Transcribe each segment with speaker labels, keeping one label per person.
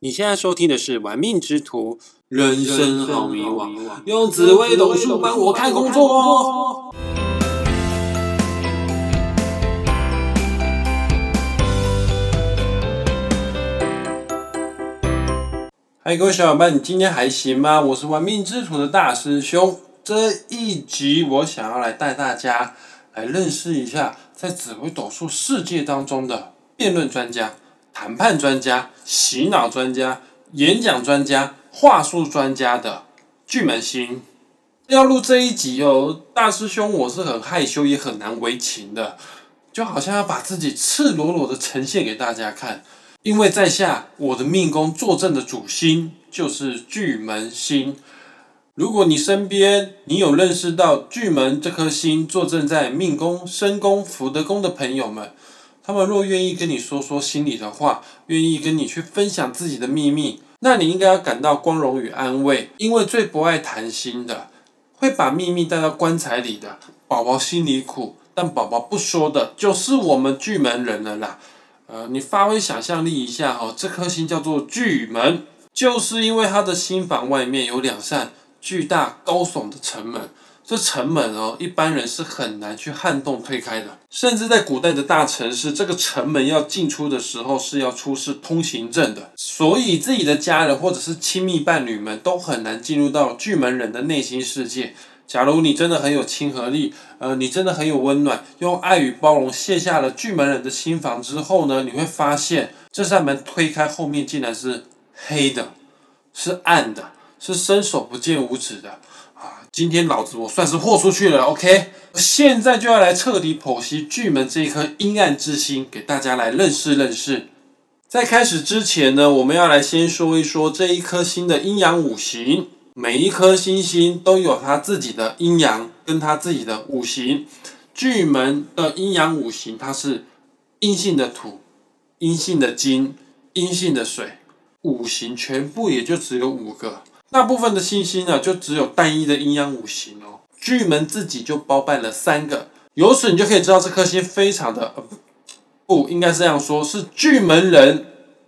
Speaker 1: 你现在收听的是《玩命之徒》，
Speaker 2: 人生好迷惘，用紫微斗数帮我看工作哦。
Speaker 1: 嗨，各位小伙伴，你今天还行吗？我是玩命之徒的大师兄。这一集我想要来带大家来认识一下，在紫微斗数世界当中的辩论专家。谈判专家、洗脑专家、演讲专家、话术专家的巨门星要录这一集哦，大师兄，我是很害羞也很难为情的，就好像要把自己赤裸裸的呈现给大家看，因为在下我的命宫坐镇的主星就是巨门星。如果你身边你有认识到巨门这颗星坐镇在命宫、身宫、福德宫的朋友们。他们若愿意跟你说说心里的话，愿意跟你去分享自己的秘密，那你应该要感到光荣与安慰，因为最不爱谈心的，会把秘密带到棺材里的宝宝心里苦，但宝宝不说的，就是我们巨门人了啦。呃，你发挥想象力一下哦，这颗星叫做巨门，就是因为他的心房外面有两扇巨大高耸的城门。这城门哦，一般人是很难去撼动推开的。甚至在古代的大城市，这个城门要进出的时候是要出示通行证的。所以自己的家人或者是亲密伴侣们都很难进入到巨门人的内心世界。假如你真的很有亲和力，呃，你真的很有温暖，用爱与包容卸下了巨门人的心房之后呢，你会发现这扇门推开后面竟然是黑的，是暗的，是伸手不见五指的。啊今天老子我算是豁出去了，OK，现在就要来彻底剖析巨门这一颗阴暗之星，给大家来认识认识。在开始之前呢，我们要来先说一说这一颗星的阴阳五行。每一颗星星都有它自己的阴阳，跟它自己的五行。巨门的阴阳五行，它是阴性的土、阴性的金、阴性的水，五行全部也就只有五个。大部分的星星呢，就只有单一的阴阳五行哦。巨门自己就包办了三个，由此你就可以知道这颗星非常的呃不应该是这样说，是巨门人，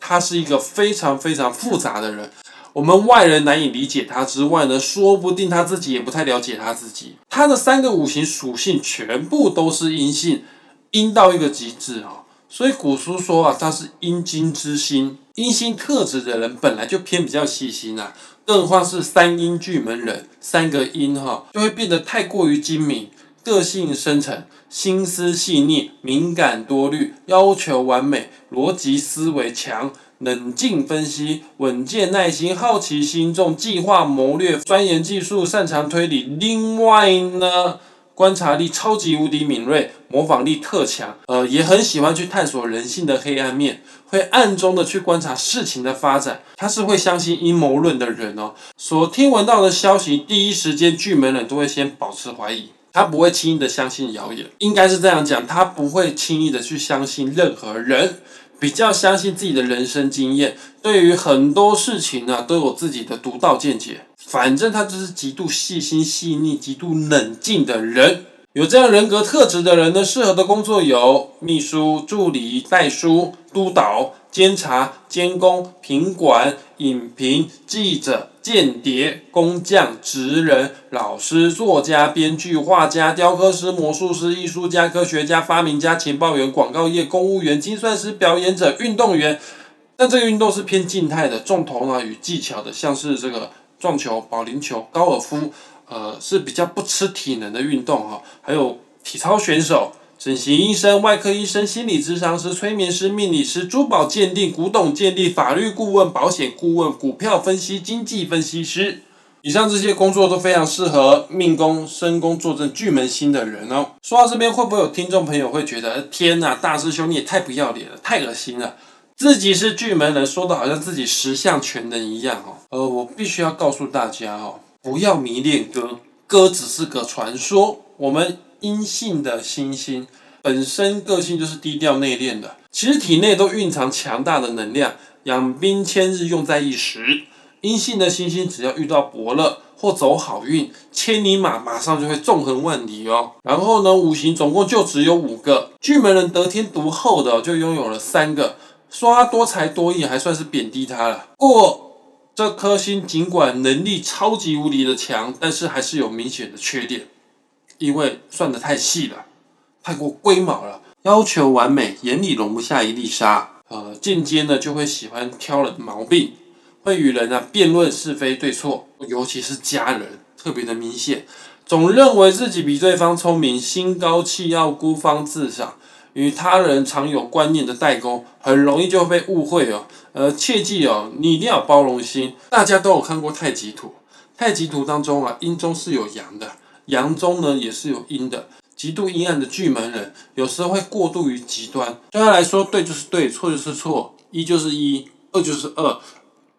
Speaker 1: 他是一个非常非常复杂的人。我们外人难以理解他之外呢，说不定他自己也不太了解他自己。他的三个五行属性全部都是阴性，阴到一个极致哦。所以古书说啊，他是阴金之心，阴心特质的人本来就偏比较细心啊。更何况是三阴巨门人，三个阴哈，就会变得太过于精明，个性深沉，心思细腻，敏感多虑，要求完美，逻辑思维强，冷静分析，稳健耐心，好奇心重，计划谋略，钻研技术，擅长推理。另外呢？观察力超级无敌敏锐，模仿力特强，呃，也很喜欢去探索人性的黑暗面，会暗中的去观察事情的发展。他是会相信阴谋论的人哦。所听闻到的消息，第一时间巨门人都会先保持怀疑，他不会轻易的相信谣言。应该是这样讲，他不会轻易的去相信任何人，比较相信自己的人生经验，对于很多事情呢，都有自己的独到见解。反正他就是极度细心细腻、极度冷静的人。有这样人格特质的人呢，适合的工作有秘书、助理、代书、督导、监察、监工、品管、影评、记者、间谍、工匠、职人、老师、作家、编剧、画家、雕刻师、魔术师、艺术家、科学家、发明家、情报员、广告业、公务员、精算师、表演者、运动员。但这个运动是偏静态的，重头脑与技巧的，像是这个。撞球、保龄球、高尔夫，呃，是比较不吃体能的运动哈。还有体操选手、整形医生、外科医生、心理咨商师、催眠师、命理师、珠宝鉴定、古董鉴定、法律顾问、保险顾问、股票分析、经济分析师，以上这些工作都非常适合命宫、身宫坐镇巨门星的人哦。说到这边，会不会有听众朋友会觉得，天哪，大师兄你也太不要脸了，太恶心了。自己是巨门人，说的好像自己十项全能一样哦。呃，我必须要告诉大家哦，不要迷恋歌，歌只是个传说。我们阴性的星星本身个性就是低调内敛的，其实体内都蕴藏强大的能量，养兵千日，用在一时。阴性的星星只要遇到伯乐或走好运，千里马马上就会纵横万里哦。然后呢，五行总共就只有五个，巨门人得天独厚的就拥有了三个。说他多才多艺，还算是贬低他了。不过这颗星尽管能力超级无敌的强，但是还是有明显的缺点，因为算得太细了，太过龟毛了，要求完美，眼里容不下一粒沙。呃，间接呢就会喜欢挑人毛病，会与人啊辩论是非对错，尤其是家人特别的明显，总认为自己比对方聪明，心高气傲，孤芳自赏。与他人常有观念的代沟，很容易就被误会哦。呃，切记哦，你一定要包容心。大家都有看过太极图，太极图当中啊，阴中是有阳的，阳中呢也是有阴的。极度阴暗的巨门人，有时候会过度于极端。对他来说，对就是对，错就是错，一就是一，二就是二，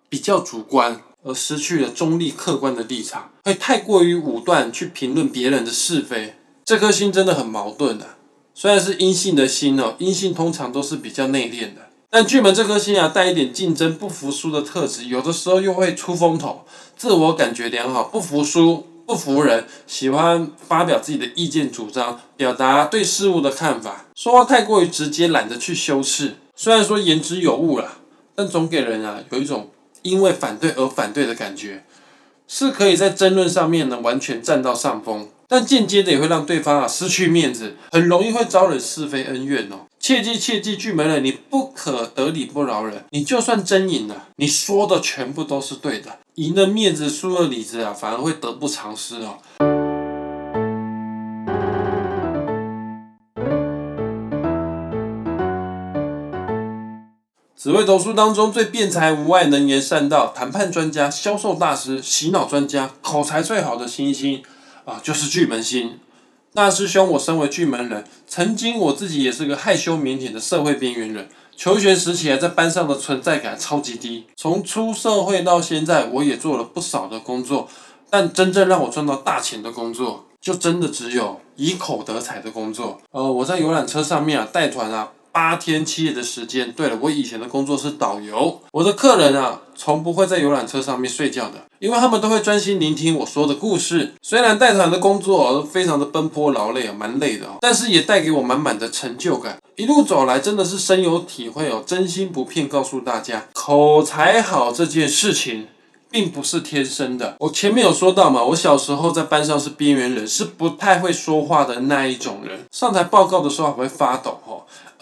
Speaker 1: 比较主观，而失去了中立客观的立场，会太过于武断去评论别人的是非。这颗心真的很矛盾的。虽然是阴性的心哦，阴性通常都是比较内敛的，但巨门这颗心啊，带一点竞争、不服输的特质，有的时候又会出风头，自我感觉良好，不服输、不服人，喜欢发表自己的意见主张，表达对事物的看法，说话太过于直接，懒得去修饰。虽然说言之有物啦，但总给人啊有一种因为反对而反对的感觉，是可以在争论上面呢完全占到上风。但间接的也会让对方啊失去面子，很容易会招惹是非恩怨哦。切记切记，巨门人，你不可得理不饶人。你就算真赢了，你说的全部都是对的，赢了面子，输了里子啊，反而会得不偿失哦。紫微斗数当中最辩才无碍、能言善道、谈判专家、销售大师、洗脑专家、口才最好的星星。啊，就是巨门星大师兄。我身为巨门人，曾经我自己也是个害羞腼腆的社会边缘人。求学时期啊，在班上的存在感超级低。从出社会到现在，我也做了不少的工作，但真正让我赚到大钱的工作，就真的只有以口得财的工作。呃，我在游览车上面啊，带团啊。八天七夜的时间。对了，我以前的工作是导游。我的客人啊，从不会在游览车上面睡觉的，因为他们都会专心聆听我说的故事。虽然带团的工作非常的奔波劳累啊，蛮累的哦，但是也带给我满满的成就感。一路走来，真的是深有体会哦，真心不骗，告诉大家，口才好这件事情，并不是天生的。我前面有说到嘛，我小时候在班上是边缘人，是不太会说话的那一种人，上台报告的时候还会发抖哦。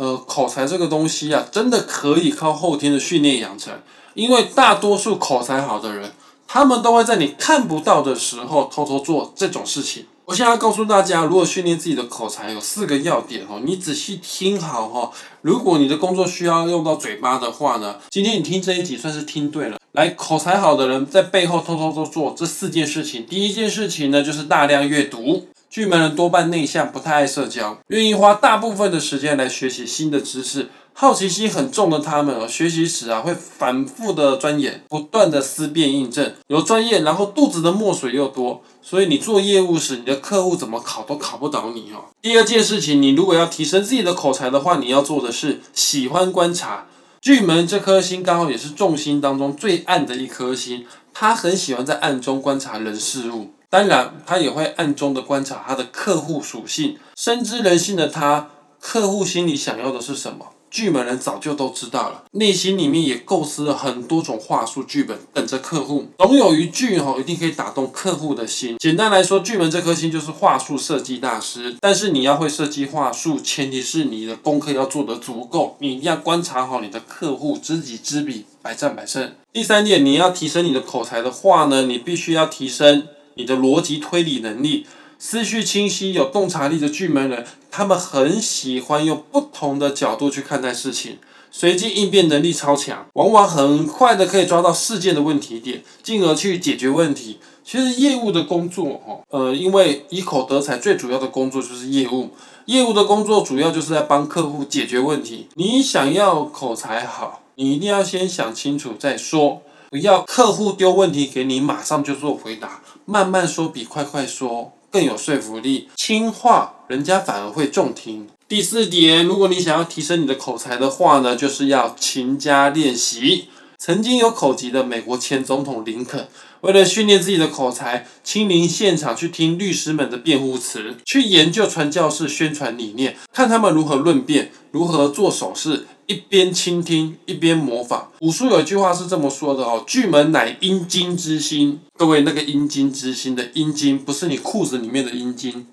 Speaker 1: 呃，口才这个东西啊，真的可以靠后天的训练养成。因为大多数口才好的人，他们都会在你看不到的时候偷偷做这种事情。我现在告诉大家，如果训练自己的口才，有四个要点哦，你仔细听好哈。如果你的工作需要用到嘴巴的话呢，今天你听这一集算是听对了。来，口才好的人在背后偷偷都做这四件事情。第一件事情呢，就是大量阅读。巨门人多半内向，不太爱社交，愿意花大部分的时间来学习新的知识。好奇心很重的他们哦，学习时啊会反复的钻研，不断的思辨印证。有专业，然后肚子的墨水又多，所以你做业务时，你的客户怎么考都考不倒你哦。第二件事情，你如果要提升自己的口才的话，你要做的是喜欢观察。巨门这颗星刚好也是众星当中最暗的一颗星，他很喜欢在暗中观察人事物。当然，他也会暗中的观察他的客户属性，深知人性的他，客户心里想要的是什么。巨门人早就都知道了，内心里面也构思了很多种话术剧本，等着客户。总有一句哈，一定可以打动客户的心。简单来说，巨门这颗星就是话术设计大师。但是你要会设计话术，前提是你的功课要做得足够，你一定要观察好你的客户，知己知彼，百战百胜。第三点，你要提升你的口才的话呢，你必须要提升。你的逻辑推理能力、思绪清晰、有洞察力的巨门人，他们很喜欢用不同的角度去看待事情，随机应变能力超强，往往很快的可以抓到事件的问题点，进而去解决问题。其实业务的工作，哈，呃，因为以口德才，最主要的工作就是业务。业务的工作主要就是在帮客户解决问题。你想要口才好，你一定要先想清楚再说。不要客户丢问题给你，马上就做回答，慢慢说比快快说更有说服力。轻话人家反而会重听。第四点，如果你想要提升你的口才的话呢，就是要勤加练习。曾经有口疾的美国前总统林肯，为了训练自己的口才，亲临现场去听律师们的辩护词，去研究传教士宣传理念，看他们如何论辩，如何做手势，一边倾听一边模仿。古书有一句话是这么说的哦：“巨门乃阴茎之心。”各位，那个阴茎之心的阴茎，不是你裤子里面的阴茎，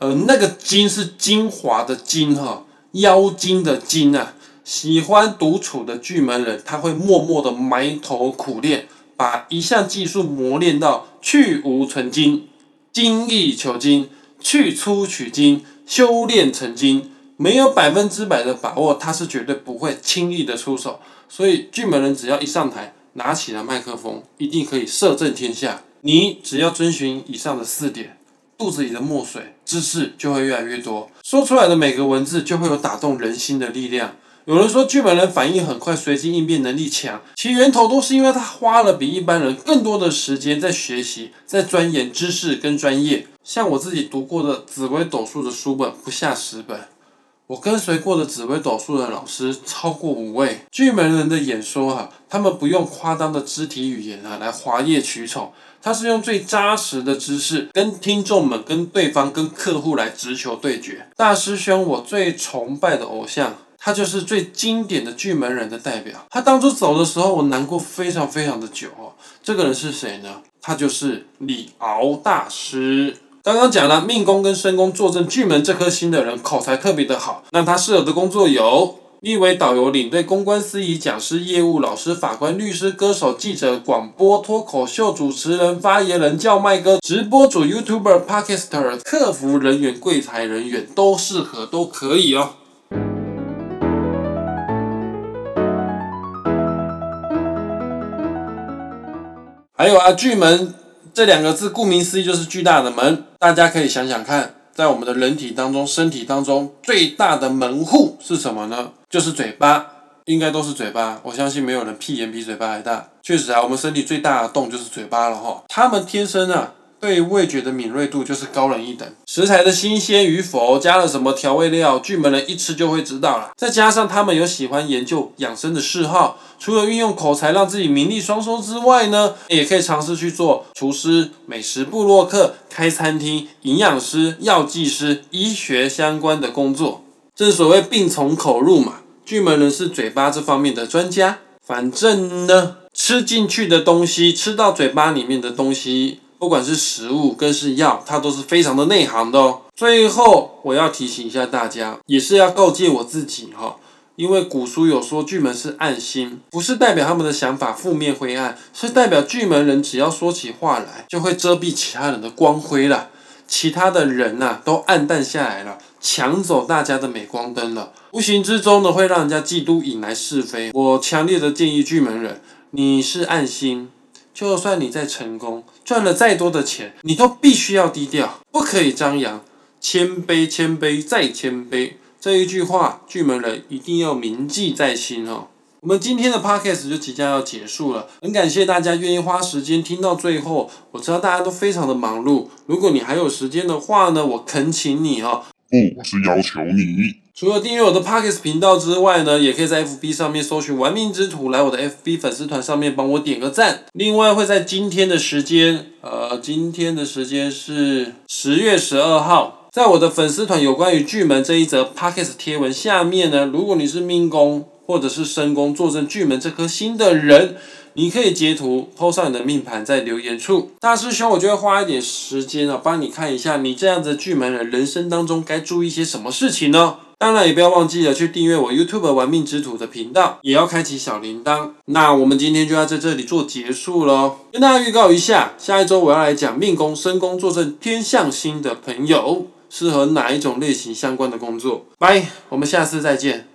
Speaker 1: 呃，那个精是精华的精哈，妖精的精啊。喜欢独处的巨门人，他会默默的埋头苦练，把一项技术磨练到去无存精，精益求精，去粗取精，修炼成精。没有百分之百的把握，他是绝对不会轻易的出手。所以巨门人只要一上台，拿起了麦克风，一定可以摄政天下。你只要遵循以上的四点，肚子里的墨水知识就会越来越多，说出来的每个文字就会有打动人心的力量。有人说剧本人反应很快，随机应变能力强，其源头都是因为他花了比一般人更多的时间在学习，在钻研知识跟专业。像我自己读过的紫微斗数的书本不下十本，我跟随过的紫微斗数的老师超过五位。剧本人的演说哈，他们不用夸张的肢体语言啊来华艳取宠，他是用最扎实的知识跟听众们、跟对方、跟客户来直球对决。大师兄，我最崇拜的偶像。他就是最经典的巨门人的代表。他当初走的时候，我难过非常非常的久哦。这个人是谁呢？他就是李敖大师。刚刚讲了，命宫跟身宫坐镇巨门这颗星的人，口才特别的好。那他适合的工作有：立为导游、领队、公关、司仪、讲师、业务、老师、法官、律师、歌手、记者、广播脱口秀主持人、发言人、叫卖哥、直播主、YouTuber、Podcaster、客服人员、柜台人员都适合，都可以哦。还有啊，巨门这两个字，顾名思义就是巨大的门。大家可以想想看，在我们的人体当中、身体当中，最大的门户是什么呢？就是嘴巴，应该都是嘴巴。我相信没有人屁眼比嘴巴还大。确实啊，我们身体最大的洞就是嘴巴了哈。他们天生啊。对味觉的敏锐度就是高人一等，食材的新鲜与否，加了什么调味料，巨门人一吃就会知道了。再加上他们有喜欢研究养生的嗜好，除了运用口才让自己名利双收之外呢，也可以尝试去做厨师、美食部落客、开餐厅、营养师、药剂师、医学相关的工作。正所谓病从口入嘛，巨门人是嘴巴这方面的专家。反正呢，吃进去的东西，吃到嘴巴里面的东西。不管是食物更是药，它都是非常的内行的哦。最后我要提醒一下大家，也是要告诫我自己哈，因为古书有说巨门是暗星，不是代表他们的想法负面灰暗，是代表巨门人只要说起话来，就会遮蔽其他人的光辉了，其他的人呐都暗淡下来了，抢走大家的镁光灯了，无形之中呢会让人家嫉妒，引来是非。我强烈的建议巨门人，你是暗星。就算你再成功，赚了再多的钱，你都必须要低调，不可以张扬，谦卑，谦卑再谦卑。这一句话，巨门人一定要铭记在心哦。我们今天的 podcast 就即将要结束了，很感谢大家愿意花时间听到最后。我知道大家都非常的忙碌，如果你还有时间的话呢，我恳请你哦。
Speaker 3: 不，我是要求你。
Speaker 1: 除了订阅我的 Pockets 频道之外呢，也可以在 FB 上面搜寻“玩命之徒”，来我的 FB 粉丝团上面帮我点个赞。另外会在今天的时间，呃，今天的时间是十月十二号，在我的粉丝团有关于巨门这一则 Pockets 贴文下面呢，如果你是命宫或者是身宫坐镇巨门这颗星的人。你可以截图抛上你的命盘在留言处，大师兄，我就会花一点时间啊，帮你看一下你这样子巨门人人生当中该注意些什么事情呢？当然也不要忘记了去订阅我 YouTube 玩命之徒的频道，也要开启小铃铛。那我们今天就要在这里做结束喽，跟大家预告一下，下一周我要来讲命宫、身宫坐镇天象星的朋友适合哪一种类型相关的工作。拜，我们下次再见。